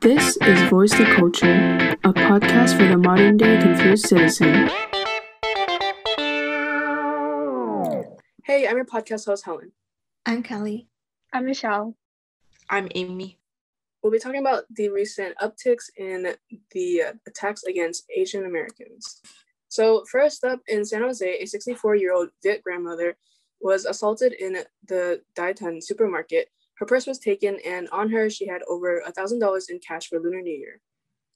This is Voice to Culture, a podcast for the modern day confused citizen. Hey, I'm your podcast host, Helen. I'm Kelly. I'm Michelle. I'm Amy. We'll be talking about the recent upticks in the uh, attacks against Asian Americans. So, first up in San Jose, a 64 year old Viet grandmother was assaulted in the Dai Thanh supermarket. Her purse was taken, and on her, she had over $1,000 in cash for Lunar New Year.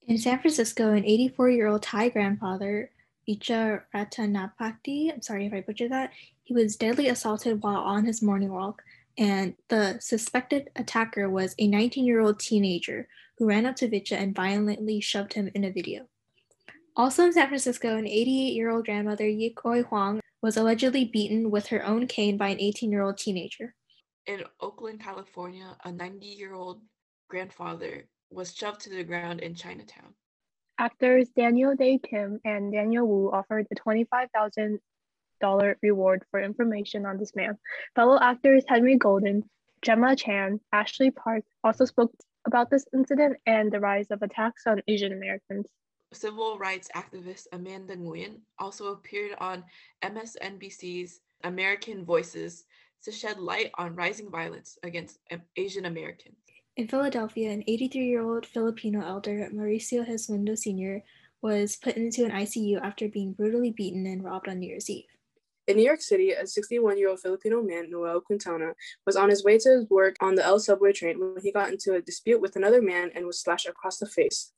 In San Francisco, an 84 year old Thai grandfather, Vicha Ratanapakdee, I'm sorry if I butchered that, he was deadly assaulted while on his morning walk, and the suspected attacker was a 19 year old teenager who ran up to Vicha and violently shoved him in a video. Also in San Francisco, an 88 year old grandmother, Yikoi Huang, was allegedly beaten with her own cane by an 18 year old teenager. In Oakland, California, a 90 year old grandfather was shoved to the ground in Chinatown. Actors Daniel Dae Kim and Daniel Wu offered a $25,000 reward for information on this man. Fellow actors Henry Golding, Gemma Chan, Ashley Park also spoke about this incident and the rise of attacks on Asian Americans. Civil rights activist Amanda Nguyen also appeared on MSNBC's American Voices to shed light on rising violence against Asian Americans. In Philadelphia, an 83 year old Filipino elder, Mauricio Hesmundo Sr., was put into an ICU after being brutally beaten and robbed on New Year's Eve. In New York City, a 61 year old Filipino man, Noel Quintana, was on his way to his work on the L subway train when he got into a dispute with another man and was slashed across the face.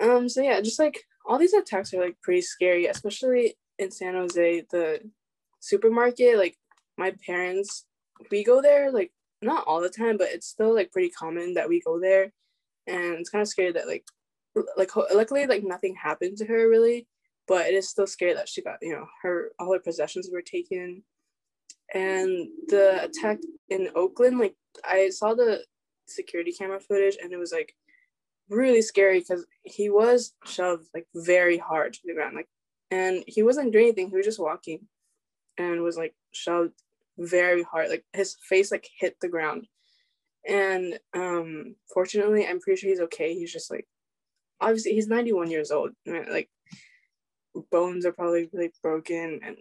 Um, so yeah, just like all these attacks are like pretty scary, especially in San Jose, the supermarket, like my parents, we go there like not all the time, but it's still like pretty common that we go there. And it's kind of scary that like like luckily like nothing happened to her really, but it is still scary that she got, you know, her all her possessions were taken. And the attack in Oakland, like I saw the security camera footage and it was like really scary because he was shoved like very hard to the ground like and he wasn't doing anything he was just walking and was like shoved very hard like his face like hit the ground. And um fortunately i'm pretty sure he's okay. He's just like obviously he's 91 years old like bones are probably like broken and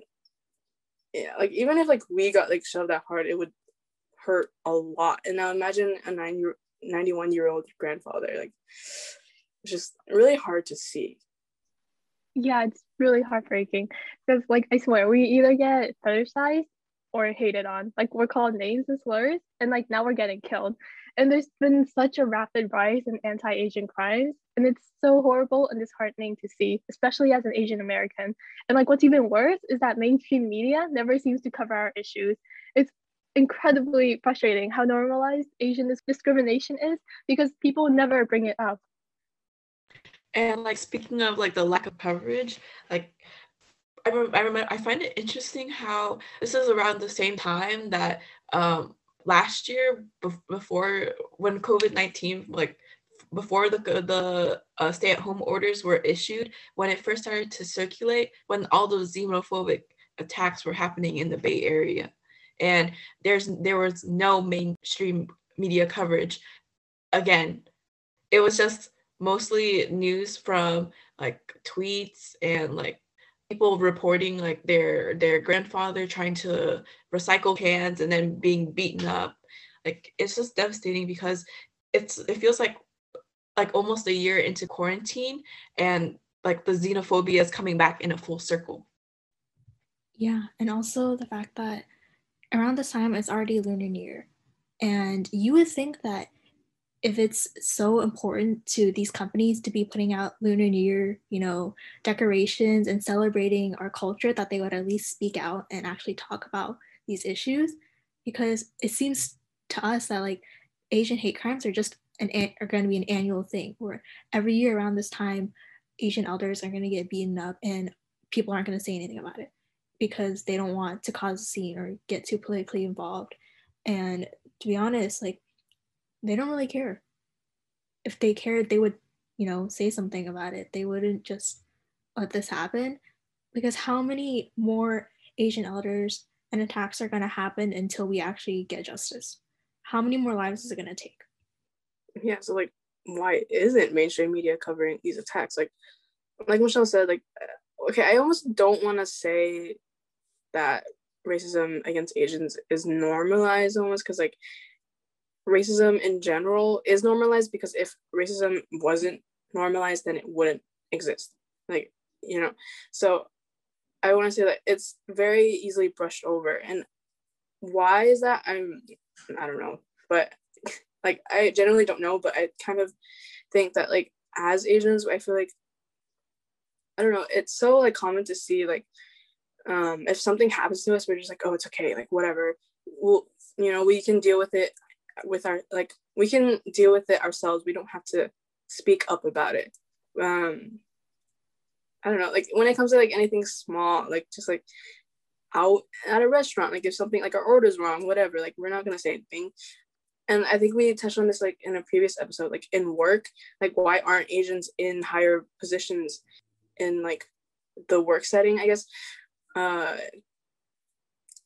yeah like even if like we got like shoved that hard it would hurt a lot. And now imagine a nine year 91 year old grandfather like it's just really hard to see. Yeah it's really heartbreaking because like i swear we either get fetishized or hated on. Like we're called names and slurs and like now we're getting killed. And there's been such a rapid rise in anti-asian crimes and it's so horrible and disheartening to see especially as an asian american. And like what's even worse is that mainstream media never seems to cover our issues. It's incredibly frustrating how normalized Asian discrimination is because people never bring it up. And like speaking of like the lack of coverage, like I, I remember I find it interesting how this is around the same time that um last year be- before when COVID nineteen like before the the uh, stay at home orders were issued when it first started to circulate when all those xenophobic attacks were happening in the Bay Area. And there's there was no mainstream media coverage. Again it was just mostly news from like tweets and like people reporting like their their grandfather trying to recycle cans and then being beaten up. Like it's just devastating because it's it feels like like almost a year into quarantine and like the xenophobia is coming back in a full circle. Yeah and also the fact that around this time it's already lunar new year. And you would think that if it's so important to these companies to be putting out lunar new year you know decorations and celebrating our culture that they would at least speak out and actually talk about these issues because it seems to us that like asian hate crimes are just an are going to be an annual thing where every year around this time asian elders are going to get beaten up and people aren't going to say anything about it because they don't want to cause a scene or get too politically involved. And to be honest, like they don't really care. If they cared, they would, you know, say something about it. They wouldn't just let this happen because how many more Asian elders and attacks are going to happen until we actually get justice? How many more lives is it going to take? Yeah, so like why isn't mainstream media covering these attacks? Like, like Michelle said, like, uh, okay, I almost don't want to say that racism against Asians is normalized almost because like racism in general is normalized because if racism wasn't normalized, then it wouldn't exist. Like, you know, so I want to say that it's very easily brushed over. And why is that? I'm, I don't know, but like, I generally don't know, but I kind of think that like as Asians, I feel like, I don't know, it's so like common to see like, um, if something happens to us, we're just like, oh, it's okay, like whatever. We'll, you know, we can deal with it with our like we can deal with it ourselves. We don't have to speak up about it. Um, I don't know, like when it comes to like anything small, like just like out at a restaurant, like if something like our order's wrong, whatever, like we're not gonna say anything. And I think we touched on this like in a previous episode, like in work, like why aren't Asians in higher positions in like the work setting, I guess. Uh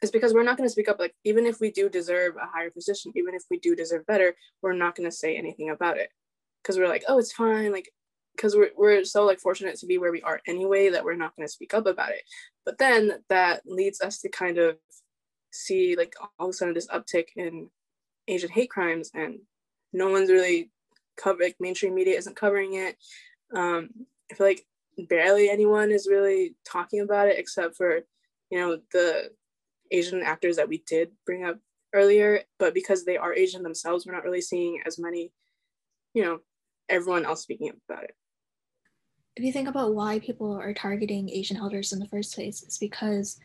is because we're not going to speak up like even if we do deserve a higher position even if we do deserve better we're not going to say anything about it. Because we're like oh it's fine like because we're, we're so like fortunate to be where we are anyway that we're not going to speak up about it. But then that leads us to kind of see like all of a sudden this uptick in asian hate crimes and no one's really covering like, mainstream media isn't covering it. Um i feel like barely anyone is really talking about it except for you know the asian actors that we did bring up earlier but because they are asian themselves we're not really seeing as many you know everyone else speaking about it if you think about why people are targeting Asian elders in the first place, it's because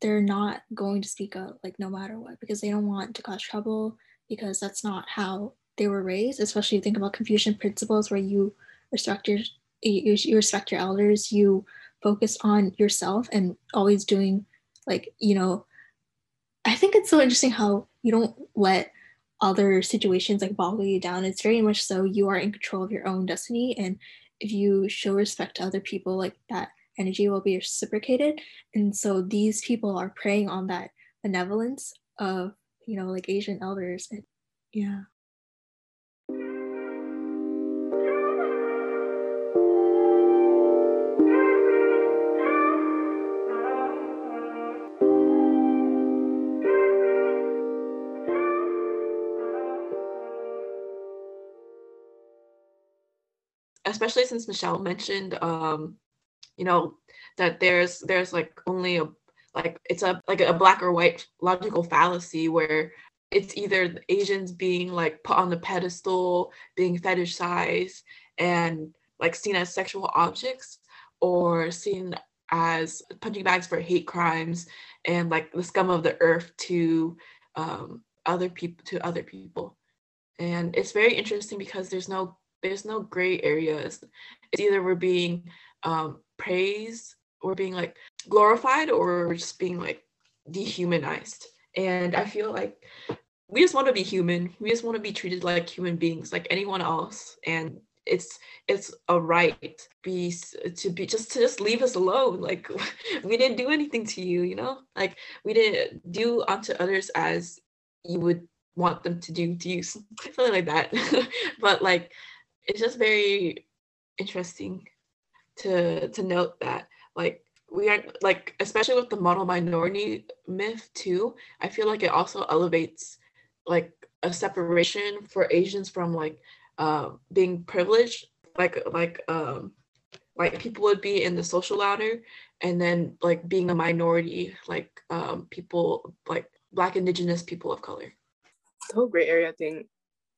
they're not going to speak up, like no matter what, because they don't want to cause trouble, because that's not how they were raised. Especially you think about Confucian principles, where you respect your you, you respect your elders, you focus on yourself, and always doing like you know. I think it's so interesting how you don't let other situations like boggle you down. It's very much so you are in control of your own destiny and if you show respect to other people, like that energy will be reciprocated. And so these people are preying on that benevolence of, you know, like Asian elders. And, yeah. Especially since Michelle mentioned, um, you know, that there's there's like only a like it's a like a black or white logical fallacy where it's either Asians being like put on the pedestal, being fetishized, and like seen as sexual objects, or seen as punching bags for hate crimes and like the scum of the earth to um, other people to other people. And it's very interesting because there's no there's no gray areas. It's either we're being um, praised, or being like glorified, or we're just being like dehumanized. And I feel like we just want to be human. We just want to be treated like human beings, like anyone else. And it's it's a right be to be just to just leave us alone like we didn't do anything to you you know like we didn't do unto others as you would want them to do to you something like that but like it's just very interesting to to note that like we are like especially with the model minority myth too i feel like it also elevates like a separation for asians from like uh, being privileged like like um like people would be in the social ladder and then like being a minority like um people like black indigenous people of color. The whole gray area thing.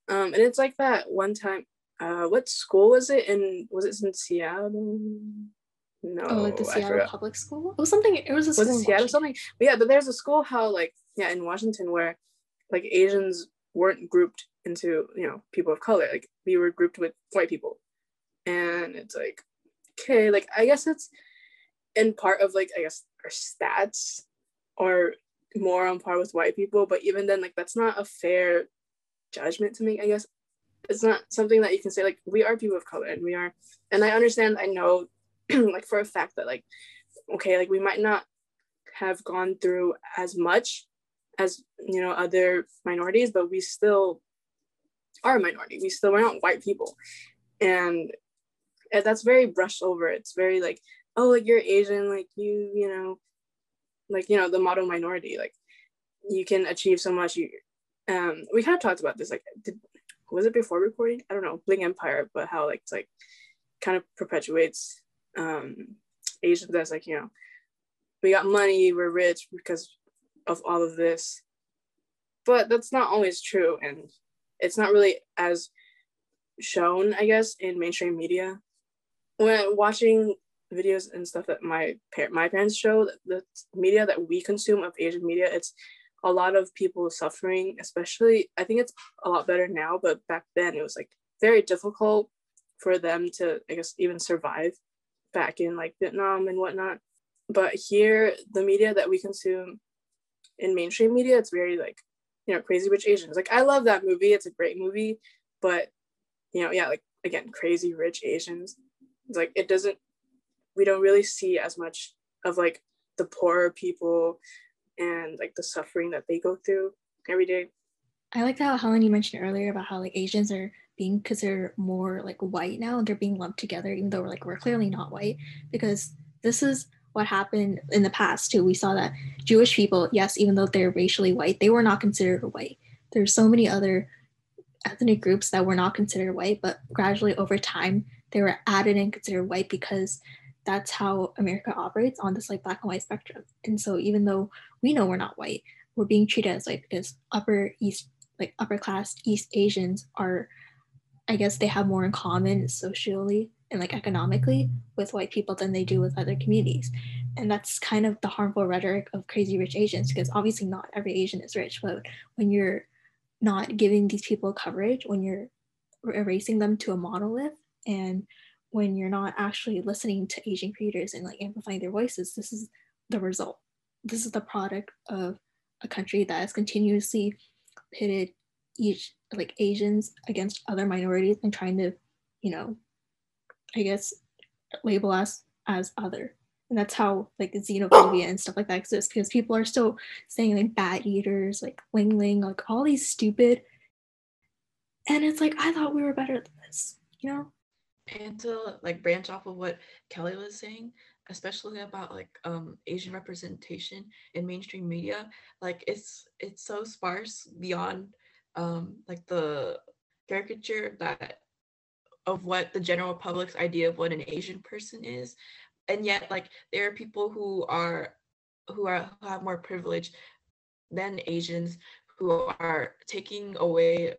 Um and it's like that one time uh, what school was it in? Was it in Seattle? No, oh, like the Seattle public school. It was something. It was a school. Was it Seattle something? But yeah, but there's a school how like yeah in Washington where like Asians weren't grouped into you know people of color. Like we were grouped with white people, and it's like okay, like I guess it's in part of like I guess our stats are more on par with white people, but even then like that's not a fair judgment to make. I guess it's not something that you can say like we are people of color and we are and i understand i know like for a fact that like okay like we might not have gone through as much as you know other minorities but we still are a minority. We still we're not white people, and that's very brushed over. It's very like, oh, like you're Asian, like you, you know, like you know the model minority, like you can achieve so much. You, um, we kind of talked about this. Like, did, was it before recording? I don't know, Bling Empire, but how like it's like kind of perpetuates um Asians as like you know we got money, we're rich because of all of this. But that's not always true. And it's not really as shown, I guess, in mainstream media. When watching videos and stuff that my par- my parents show, the media that we consume of Asian media, it's a lot of people suffering, especially I think it's a lot better now, but back then it was like very difficult for them to, I guess, even survive back in like Vietnam and whatnot. But here the media that we consume in mainstream media it's very like you know crazy rich asians. Like i love that movie. It's a great movie but you know yeah like again crazy rich asians. It's like it doesn't we don't really see as much of like the poorer people and like the suffering that they go through every day i like how helen you mentioned earlier about how like asians are being because they're more like white now and they're being lumped together even though we're like we're clearly not white because this is what happened in the past too. We saw that Jewish people, yes, even though they're racially white, they were not considered white. There's so many other ethnic groups that were not considered white, but gradually over time they were added and considered white because that's how America operates on this like black and white spectrum. And so even though we know we're not white, we're being treated as white because upper east like upper class East Asians are I guess they have more in common socially and like economically with white people than they do with other communities. And that's kind of the harmful rhetoric of crazy rich Asians because obviously not every Asian is rich, but when you're not giving these people coverage, when you're erasing them to a monolith, and when you're not actually listening to Asian creators and like amplifying their voices, this is the result. This is the product of a country that has continuously pitted each like Asians against other minorities and trying to, you know, I guess, label us as other. And that's how like xenophobia and stuff like that exists because people are still saying like bat eaters, like ling ling, like all these stupid. And it's like, I thought we were better than this, you know? And to like branch off of what Kelly was saying, especially about like um Asian representation in mainstream media, like it's it's so sparse beyond um like the caricature that of what the general public's idea of what an Asian person is. And yet, like, there are people who are who are who have more privilege than Asians who are taking away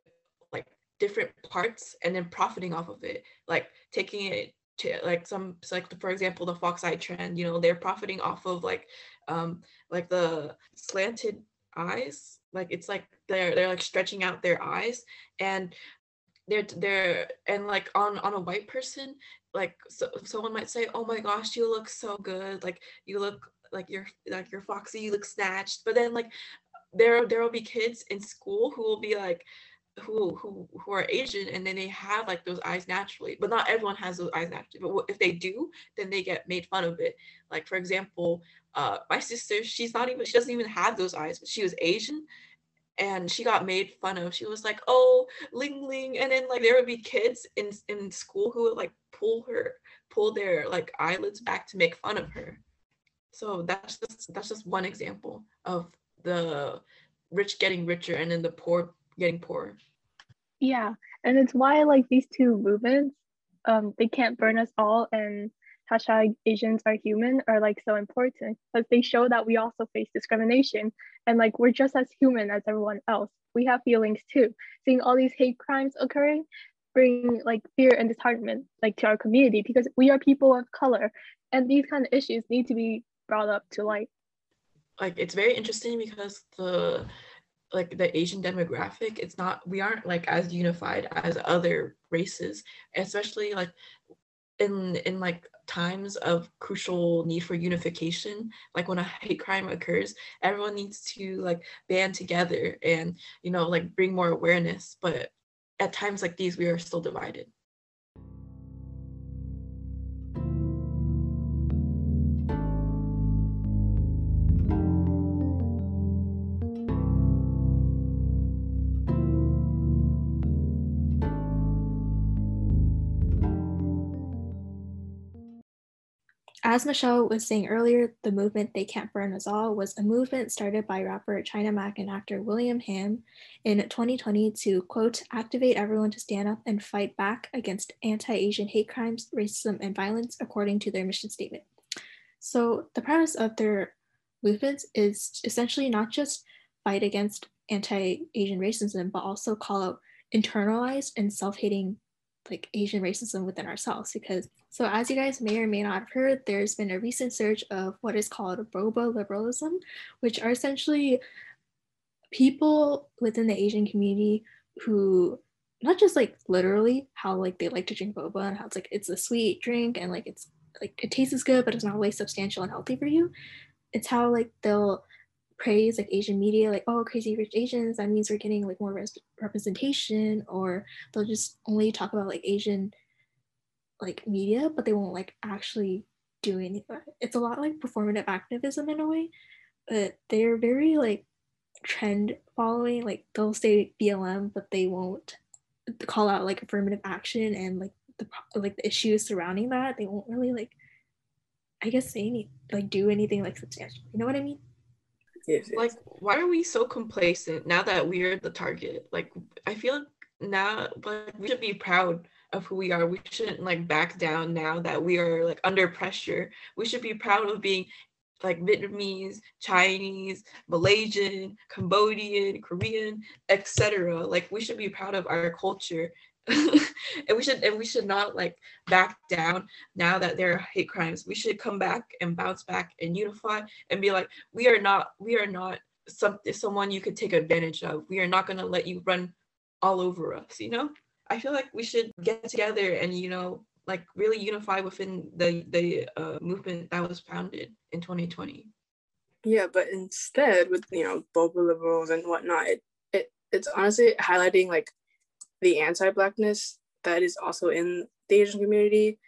different parts and then profiting off of it, like taking it to like some so like for example the fox eye trend you know they're profiting off of like um like the slanted eyes. Like it's like they're they're like stretching out their eyes and they're they're and like on on a white person like so someone might say oh my gosh you look so good. Like you look like you're like you're foxy you look snatched. But then like there there will be kids in school who will be like who who who are asian and then they have like those eyes naturally but not everyone has those eyes naturally but if they do then they get made fun of it like for example uh my sister she's not even she doesn't even have those eyes but she was asian and she got made fun of. She was like, "Oh, Ling Ling," and then like there would be kids in in school who would like pull her, pull their like eyelids back to make fun of her. So that's just that's just one example of the rich getting richer and then the poor getting poorer. Yeah, and it's why like these two movements, um, they can't burn us all and hashtag Asians are human are like so important because they show that we also face discrimination and like we're just as human as everyone else. We have feelings too. Seeing all these hate crimes occurring bring like fear and disheartenment like to our community because we are people of color and these kind of issues need to be brought up to light. Like it's very interesting because the like the Asian demographic, it's not we aren't like as unified as other races, especially like in in like times of crucial need for unification like when a hate crime occurs everyone needs to like band together and you know like bring more awareness but at times like these we are still divided as Michelle was saying earlier, the movement They Can't Burn Us All was a movement started by rapper China Mac and actor William Ham in 2020 to, quote, activate everyone to stand up and fight back against anti Asian hate crimes, racism, and violence, according to their mission statement. So, the premise of their movements is essentially not just fight against anti Asian racism, but also call out internalized and self hating like Asian racism within ourselves because so as you guys may or may not have heard, there's been a recent surge of what is called boba liberalism, which are essentially people within the Asian community who not just like literally how like they like to drink boba and how it's like it's a sweet drink and like it's like it tastes good but it's not really substantial and healthy for you. It's how like they'll praise like Asian media, like, oh, crazy rich Asians, that means we're getting like more res- representation, or they'll just only talk about like Asian like media, but they won't like actually do anything. It's a lot like performative activism in a way, but they're very like trend following. Like they'll say BLM, but they won't call out like affirmative action and like the like the issues surrounding that. They won't really like, I guess, say any like do anything like substantial. You know what I mean? Yes. Like, why are we so complacent now that we're the target? Like, I feel like now, like, we should be proud of who we are. We shouldn't like back down now that we are like under pressure. We should be proud of being like Vietnamese, Chinese, Malaysian, Cambodian, Korean, etc. Like we should be proud of our culture. and we should and we should not like back down now that there are hate crimes. We should come back and bounce back and unify and be like, we are not, we are not some, someone you could take advantage of. We are not gonna let you run all over us, you know? I feel like we should get together and you know like really unify within the the uh, movement that was founded in 2020. Yeah, but instead with you know boba liberals and whatnot, it, it it's honestly highlighting like the anti-blackness that is also in the Asian community.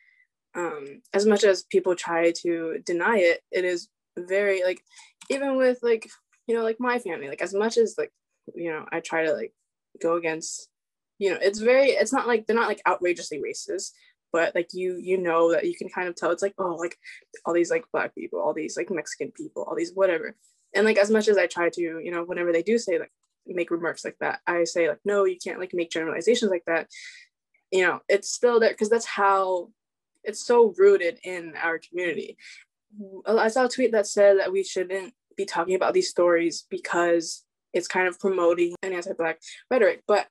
Um, as much as people try to deny it, it is very like even with like you know like my family like as much as like you know I try to like go against you know it's very it's not like they're not like outrageously racist but like you you know that you can kind of tell it's like oh like all these like black people all these like mexican people all these whatever and like as much as i try to you know whenever they do say like make remarks like that i say like no you can't like make generalizations like that you know it's still there because that's how it's so rooted in our community i saw a tweet that said that we shouldn't be talking about these stories because it's kind of promoting an anti-black rhetoric but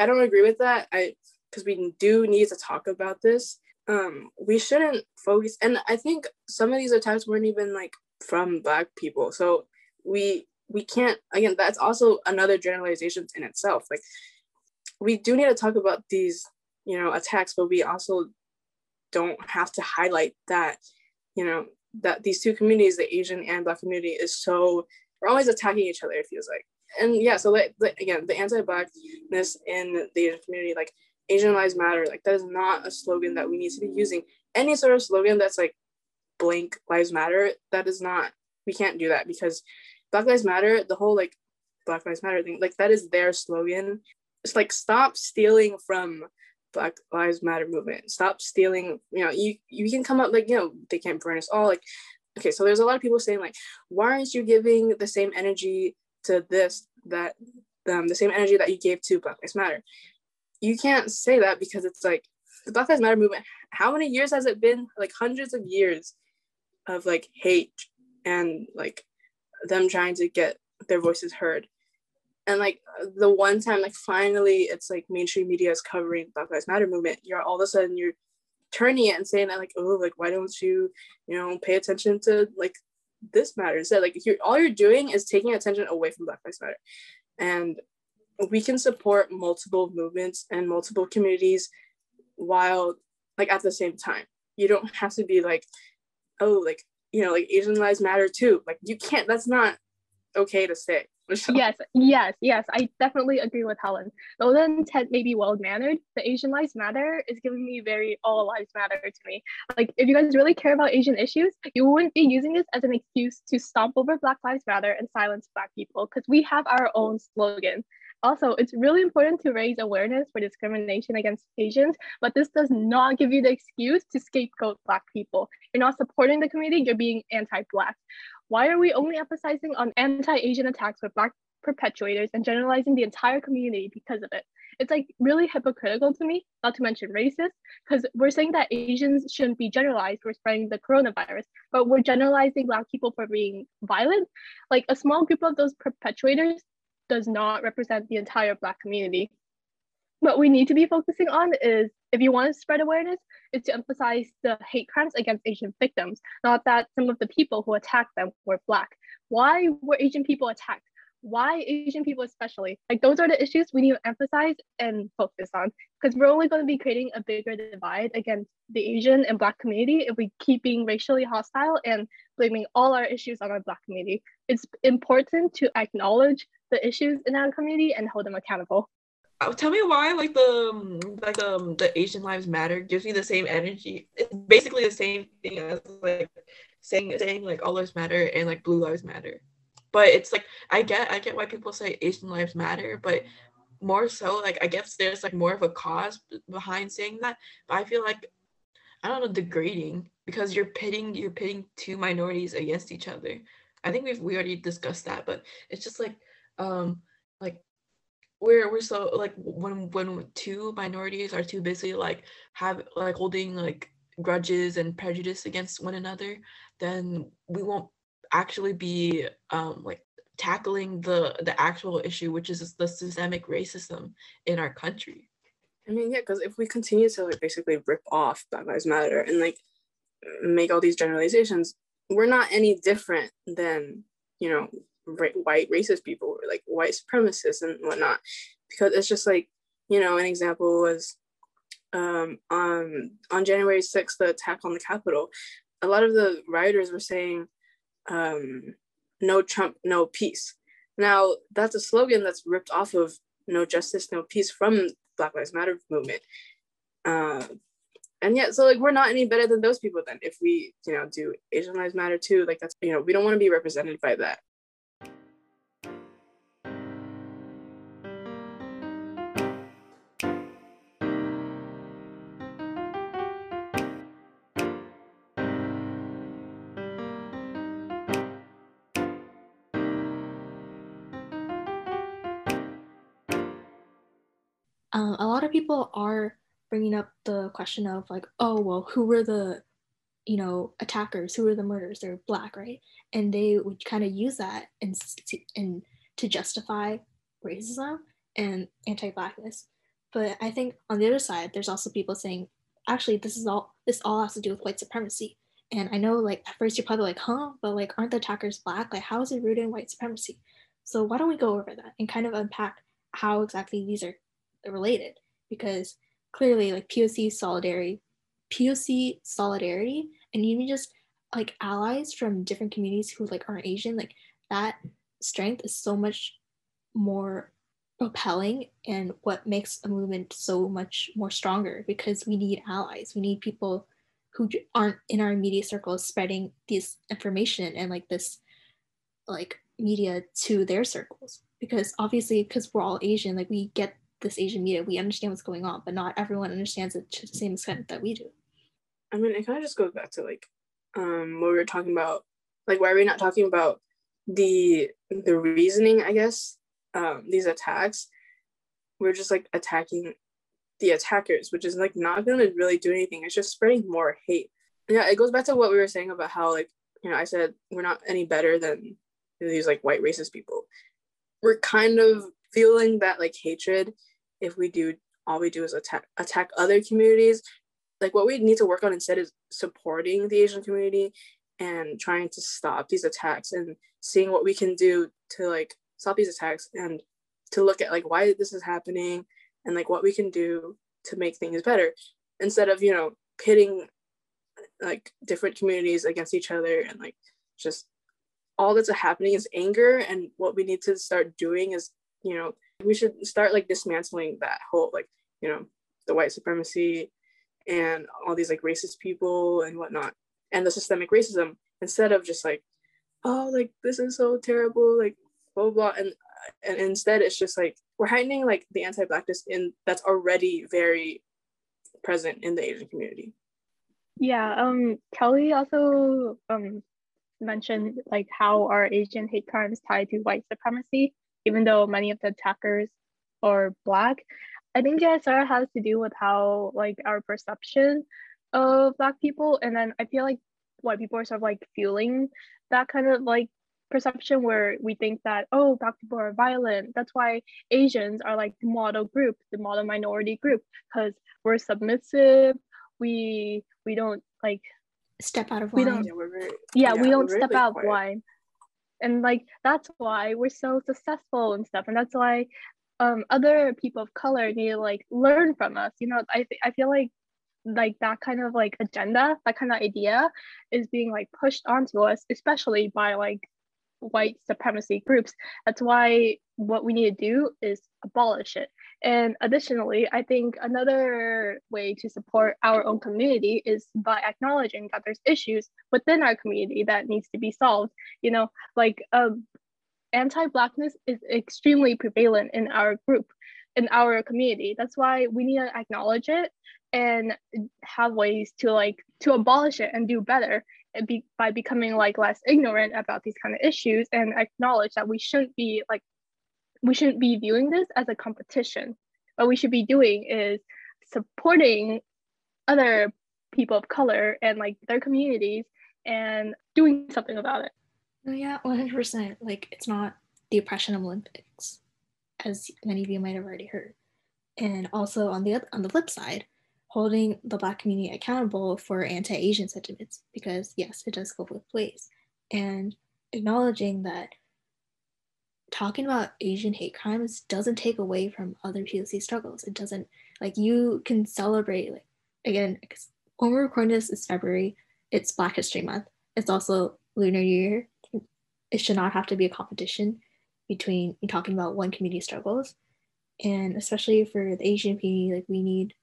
I don't agree with that. I because we do need to talk about this. Um, we shouldn't focus, and I think some of these attacks weren't even like from Black people. So we we can't again. That's also another generalization in itself. Like we do need to talk about these, you know, attacks, but we also don't have to highlight that, you know, that these two communities, the Asian and Black community, is so we're always attacking each other. It feels like and yeah, so like, like again, the anti-blackness in the Asian community, like Asian lives matter, like that is not a slogan that we need to be using. Any sort of slogan that's like blank lives matter, that is not. We can't do that because Black Lives Matter, the whole like Black Lives Matter thing, like that is their slogan. It's like stop stealing from Black Lives Matter movement. Stop stealing. You know, you you can come up like you know they can't burn us all. Like okay, so there's a lot of people saying like, why aren't you giving the same energy to this that the same energy that you gave to Black Lives Matter. You can't say that because it's like the Black Lives Matter movement. How many years has it been? Like hundreds of years of like hate and like them trying to get their voices heard. And like the one time, like finally, it's like mainstream media is covering Black Lives Matter movement. You're all of a sudden you're turning it and saying that like, oh, like why don't you, you know, pay attention to like this matters that like you're all you're doing is taking attention away from black lives matter and we can support multiple movements and multiple communities while like at the same time you don't have to be like oh like you know like asian lives matter too. Like you can't that's not okay to say Yes, yes, yes. I definitely agree with Helen. Though then Ted may be well mannered, the Asian Lives Matter is giving me very all lives matter to me. Like if you guys really care about Asian issues, you wouldn't be using this as an excuse to stomp over Black Lives Matter and silence Black people because we have our own slogan. Also, it's really important to raise awareness for discrimination against Asians, but this does not give you the excuse to scapegoat Black people. You're not supporting the community, you're being anti Black. Why are we only emphasizing on anti Asian attacks with Black perpetuators and generalizing the entire community because of it? It's like really hypocritical to me, not to mention racist, because we're saying that Asians shouldn't be generalized for spreading the coronavirus, but we're generalizing Black people for being violent. Like a small group of those perpetuators does not represent the entire Black community. What we need to be focusing on is if you want to spread awareness, is to emphasize the hate crimes against Asian victims, not that some of the people who attacked them were Black. Why were Asian people attacked? why Asian people especially? Like those are the issues we need to emphasize and focus on because we're only going to be creating a bigger divide against the Asian and Black community if we keep being racially hostile and blaming all our issues on our Black community. It's important to acknowledge the issues in our community and hold them accountable. Uh, tell me why like the um, like um, the Asian Lives Matter gives me the same energy. It's basically the same thing as like saying saying like all lives matter and like blue lives matter but it's like I get I get why people say Asian lives matter, but more so like I guess there's like more of a cause behind saying that. But I feel like I don't know degrading because you're pitting you're pitting two minorities against each other. I think we've we already discussed that, but it's just like um like we're we're so like when when two minorities are too busy like have like holding like grudges and prejudice against one another, then we won't actually be um, like tackling the the actual issue, which is the systemic racism in our country. I mean, yeah, because if we continue to like basically rip off Black Lives Matter and like make all these generalizations, we're not any different than you know white racist people or like white supremacists and whatnot, because it's just like you know an example was um, on on January sixth, the attack on the Capitol. A lot of the rioters were saying um, no Trump, no peace. Now, that's a slogan that's ripped off of no justice, no peace from Black Lives Matter movement. Uh, and yet, so like we're not any better than those people then if we, you know, do Asian Lives Matter too. Like that's, you know, we don't want to be represented by that. Um, a lot of people are bringing up the question of like, oh, well, who were the, you know, attackers? Who were the murderers? They're black, right? And they would kind of use that and and to justify racism and anti-blackness. But I think on the other side, there's also people saying, actually, this is all this all has to do with white supremacy. And I know, like at first, you're probably like, huh? But like, aren't the attackers black? Like, how is it rooted in white supremacy? So why don't we go over that and kind of unpack how exactly these are related because clearly like POC solidarity, POC solidarity, and even just like allies from different communities who like aren't Asian, like that strength is so much more propelling and what makes a movement so much more stronger because we need allies. We need people who aren't in our immediate circles spreading this information and like this like media to their circles because obviously because we're all asian like we get this Asian media, we understand what's going on, but not everyone understands it to the same extent that we do. I mean, it kind of just goes back to like um, what we were talking about. Like, why are we not talking about the the reasoning? I guess um, these attacks. We're just like attacking the attackers, which is like not going to really do anything. It's just spreading more hate. Yeah, it goes back to what we were saying about how like you know I said we're not any better than these like white racist people. We're kind of feeling that like hatred if we do all we do is attack attack other communities. Like what we need to work on instead is supporting the asian community and trying to stop these attacks and seeing what we can do to like stop these attacks and to look at like why this is happening and like what we can do to make things better. Instead of you know pitting like different communities against each other and like just all that's happening is anger and what we need to start doing is you know we should start like dismantling that whole like you know the white supremacy and all these like racist people and whatnot and the systemic racism instead of just like oh like this is so terrible like blah blah, and and instead it's just like we're heightening like the anti-blackness in that's already very present in the Asian community. Yeah, um, Kelly also um mentioned like how are Asian hate crimes tied to white supremacy, even though many of the attackers are black. I think yeah, Sarah has to do with how like our perception of black people, and then I feel like white people are sort of like fueling that kind of like perception where we think that oh black people are violent that's why asians are like the model group the model minority group because we're submissive we we don't like step out of We line. don't- Yeah, we're very, yeah, we we're don't step like, out quiet. line and like that's why we're so successful and stuff and that's why um other people of color need to like learn from us you know? I th- i feel like like that kind of like agenda that kind of idea is being like pushed onto us especially by like white supremacy groups. That's why what we need to do is abolish it. And additionally i think another way to support our own community is by acknowledging that there's issues within our community that needs to be solved. You know like um, anti-blackness is extremely prevalent in our group in our community. That's why we need to acknowledge it and have ways to like to abolish it and do better be, by becoming like less ignorant about these kind of issues and acknowledge that we shouldn't be like we shouldn't be viewing this as a competition. What we should be doing is supporting other people of color and like their communities and doing something about it. Oh, yeah, one hundred percent. Like it's not the oppression Olympics, as many of you might have already heard, and also on the on the flip side, holding the Black community accountable for anti-Asian sentiments because yes, it does go both ways, and acknowledging that talking about Asian hate crimes doesn't take away from other POC struggles. It doesn't like you can celebrate like again, when we're recording this is February. It's Black History Month. It's also Lunar New Year it should not have to be a competition between talking about one community struggles and especially for the asian community like we need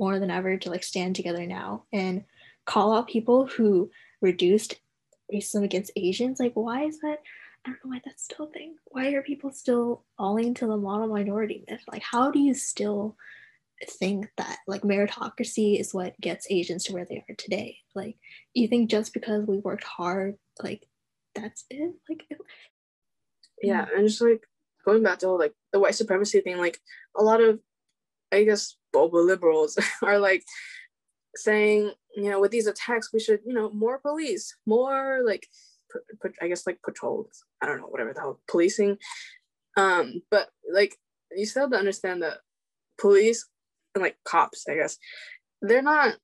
more than ever to like stand together now and call out people who reduced racism against asians. Like why is that? I don't know why that's still a thing. Why are people still falling to the model minority myth? Like how do you still think that like meritocracy is what gets asians to where they are today? Like you think just because we worked hard like that's it? Like yeah and just like going back to whole, like the white supremacy thing like a lot of i guess boba liberals are like saying you know with these attacks we should you know more police more like i guess like patrols. I don't know whatever the hell policing. Um but like you still have to understand that police and like cops i guess they're not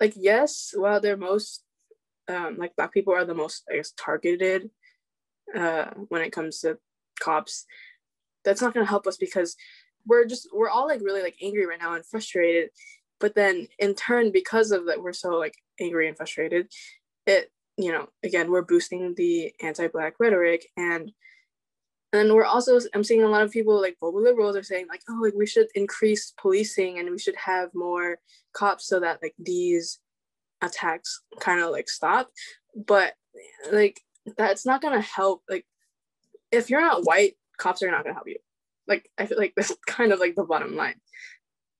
like yes while they're most um like black people are the most i guess targeted uh when it comes to cops that's not going to help us because we're just we're all like really like angry right now and frustrated but then in turn because of that we're so like angry and frustrated it you know again we're boosting the anti-black rhetoric and and we're also i'm seeing a lot of people like global liberals are saying like oh like we should increase policing and we should have more cops so that like these attacks kind of like stop but like that's not gonna help like if you're not white cops are not gonna help you like i feel like that's kind of like the bottom line.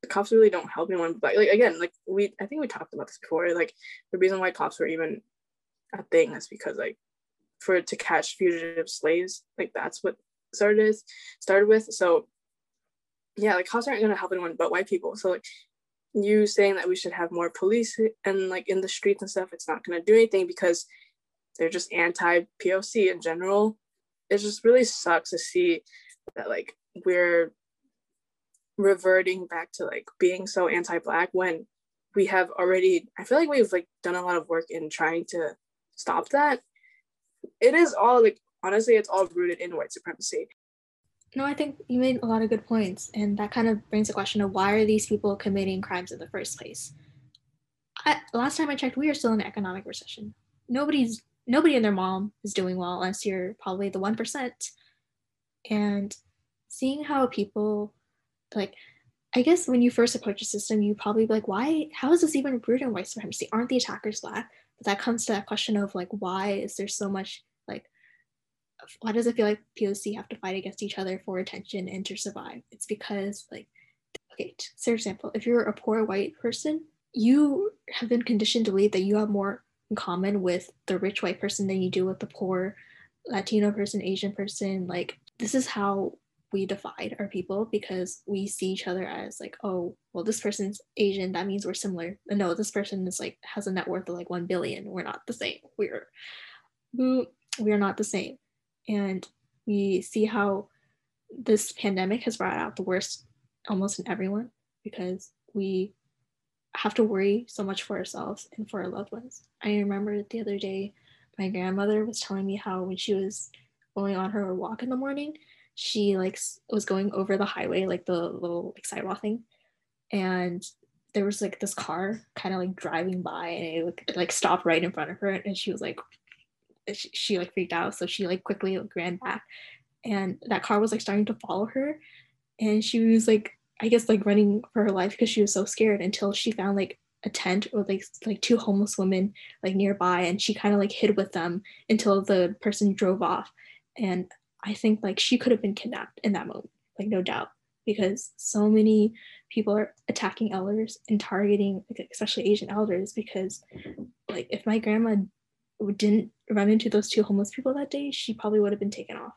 The cops really don't help anyone but like again like we i think we talked about this before like the reason why cops were even a thing is because like for to catch fugitive slaves like that's what started started with. So yeah like cops aren't to help anyone but white people. So like you saying that we should have more police and like in the streets and stuff it's not to do anything because they're just anti poc in general. It just really sucks to see that like we're reverting back to like being so anti-black when we have already i feel like we've like done a lot of work in trying to stop that it is all like honestly it's all rooted in white supremacy No, I think you made a lot of good points, and that kind of brings the question of why are these people committing crimes in the first place? I, last time I checked, we are still in an economic recession. Nobody's nobody and their mom is doing well, unless you're probably the one percent. And seeing how people, like, I guess when you first approach a system, you probably be like, why? How is this even rooted in white supremacy? Aren't the attackers black? But that comes to that question of like, why is there so much like why does it feel like POC have to fight against each other for attention and to survive? It's because like okay, for example, if you're a poor white person, you have been conditioned to believe that you have more in common with the rich white person than you do with the poor Latino person, Asian person. Like this is how we divide our people because we see each other as like, oh, well, this person's Asian, that means we're similar. No, this person is like has a net worth of like one billion. We're not the same. We're we are not the same. And we see how this pandemic has brought out the worst almost in everyone because we have to worry so much for ourselves and for our loved ones. I remember the other day, my grandmother was telling me how when she was going on her walk in the morning, she like was going over the highway, like the little like sidewalk thing, and there was like this car kind of like driving by, and it, it like stopped right in front of her, and she was like, she, she like freaked out, so she like quickly like ran back, and that car was like starting to follow her, and she was like I guess like running for her life because she was so scared until she found like a tent with like like two homeless women like nearby. And she kind of like hid with them until the person drove off. And I think like she could have been kidnapped in that moment like no doubt because so many people are attacking elders and targeting especially Asian elders because like if my grandma didn't run into those two homeless people that day she probably would have been taken off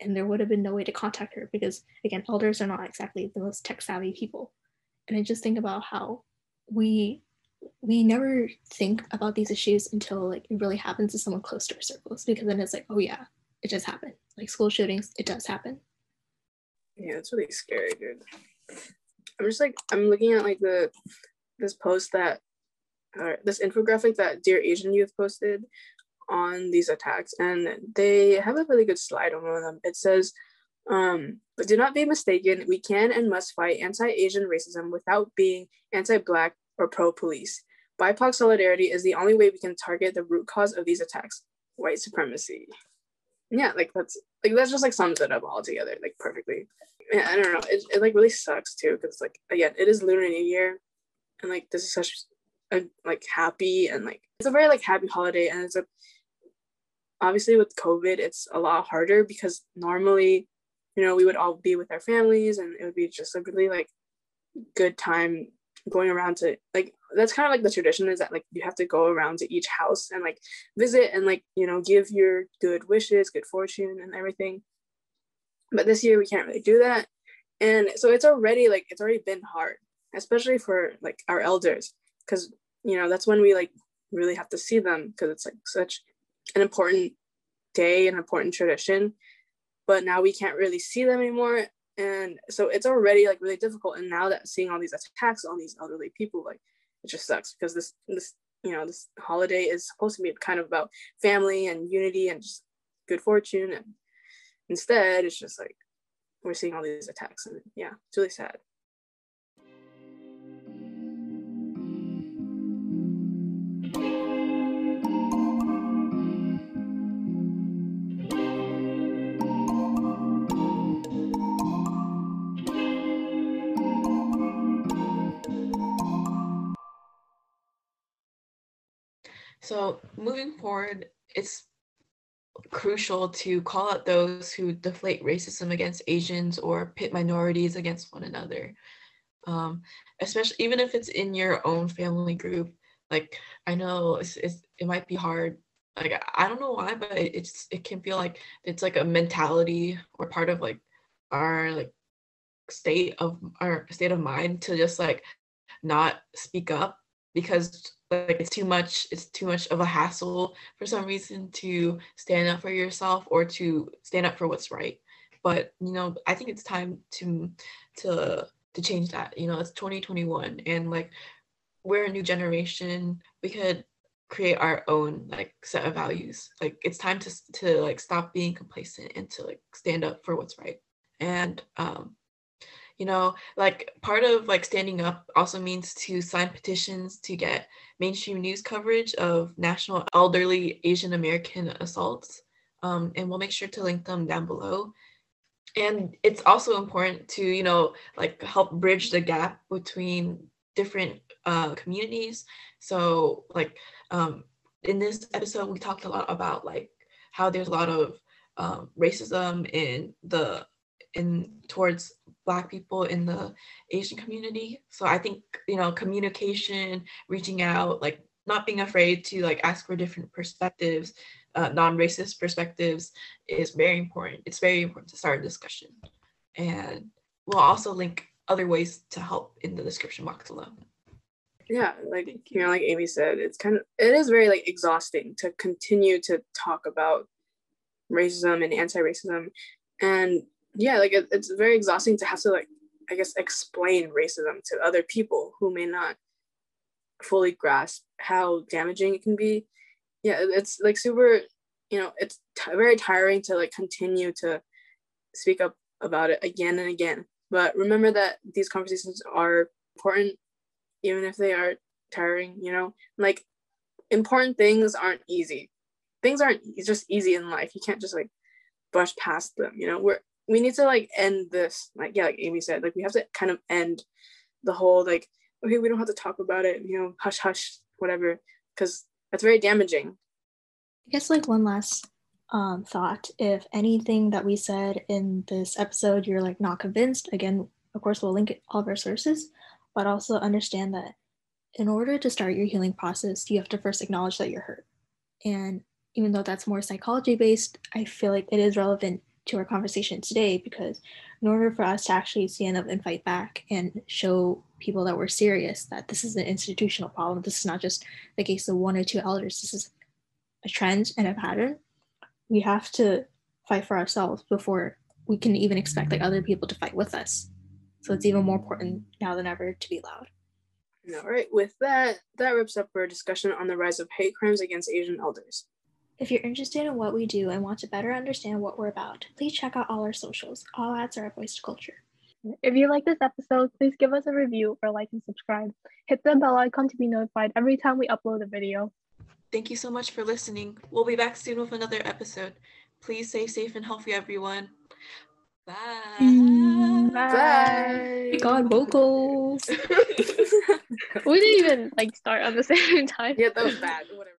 and there would have been no way to contact her because again elders are not exactly the most tech savvy people. And i just think about how we we never think about these issues until like it really happens to someone close to our circles because then it's like oh yeah it just happened like school shootings it does happen. Yeah it's really scary dude. I'm just like i'm looking at like the this post that uh, this infographic that dear asian youth posted on these attacks and they have a really good slide on one of them. It says um, but do not be mistaken. We can and must fight anti-asian racism without being anti-black or pro-police. Bipoc solidarity is the only way we can target the root cause of these attacks white supremacy yeah like that's like that's just like sums it up all together like perfectly. Yeah, i don't know it, it like really sucks too because like again it is lunar new year and like this is such a like happy and like it's a very like happy holiday and it's a obviously with covid it's a lot harder because normally you know we would all be with our families and it would be just a really like good time going around to like that's kind of like the tradition is that like you have to go around to each house and like visit and like you know give your good wishes good fortune and everything but this year we can't really do that and so it's already like it's already been hard especially for like our elders because you know that's when we like really have to see them because it's like such an important day, an important tradition, but now we can't really see them anymore. And so it's already like really difficult. And now that seeing all these attacks on these elderly people, like it just sucks because this this you know this holiday is supposed to be kind of about family and unity and just good fortune and instead it's just like we're seeing all these attacks and yeah it's really sad So moving forward, it's crucial to call out those who deflate racism against Asians or pit minorities against one another. Um, especially even if it's in your own family group. Like I know it's, it's, it might be hard. Like I don't know why, but it's it can feel like it's like a mentality or part of like our like state of our state of mind to just like not speak up because like it's too much it's too much of a hassle for some reason to stand up for yourself or to stand up for what's right. But you know i think it's time to to to change that you know it's 2021 and like we're a new generation. We could create our own like set of values. Like it's time to to like stop being complacent and to like stand up for what's right. And um you know like part of like standing up also means to sign petitions to get mainstream news coverage of national elderly asian american assaults um, and we'll make sure to link them down below. And it's also important to you know like help bridge the gap between different uh, communities. So like um, in this episode we talked a lot about like how there's a lot of um, racism in the in towards black people in the asian community. So i think you know communication reaching out like not being afraid to like ask for different perspectives uh, non-racist perspectives is very important. It's very important to start a discussion. And we'll also link other ways to help in the description box below. Yeah like you know like amy said it's kind of it is very like exhausting to continue to talk about racism and anti-racism. And yeah like it, it's very exhausting to have to like i guess explain racism to other people who may not fully grasp how damaging it can be. Yeah it's like super you know it's t- very tiring to like continue to speak up about it again and again. But remember that these conversations are important even if they are tiring you know? Like important things aren't easy. Things aren't just easy in life. You can't just like brush past them you know? We're we need to like end this like yeah like amy said like we have to kind of end the whole like okay we don't have to talk about it you know hush hush whatever because that's very damaging I guess like one last um, thought. If anything that we said in this episode you're like not convinced, again, of course we'll link all of our sources, but also understand that in order to start your healing process, you have to first acknowledge that you're hurt. And even though that's more psychology based, I feel like it is relevant to our conversation today because in order for us to actually stand up and fight back and show people that we're serious that this is an institutional problem, this is not just the case of one or two elders, this is a trend and a pattern, we have to fight for ourselves before we can even expect like other people to fight with us. So it's even more important now than ever to be loud. all right with that that wraps up our discussion on the rise of hate crimes against asian elders If you're interested in what we do and want to better understand what we're about, please check out all our socials. All ads are at Voice to Culture. If you like this episode, please give us a review or like and subscribe. Hit the bell icon to be notified every time we upload a video. Thank you so much for listening. We'll be back soon with another episode. Please stay safe and healthy, everyone. Mm, bye. bye God, vocals. We didn't even like start on the same time. yeah that was bad whatever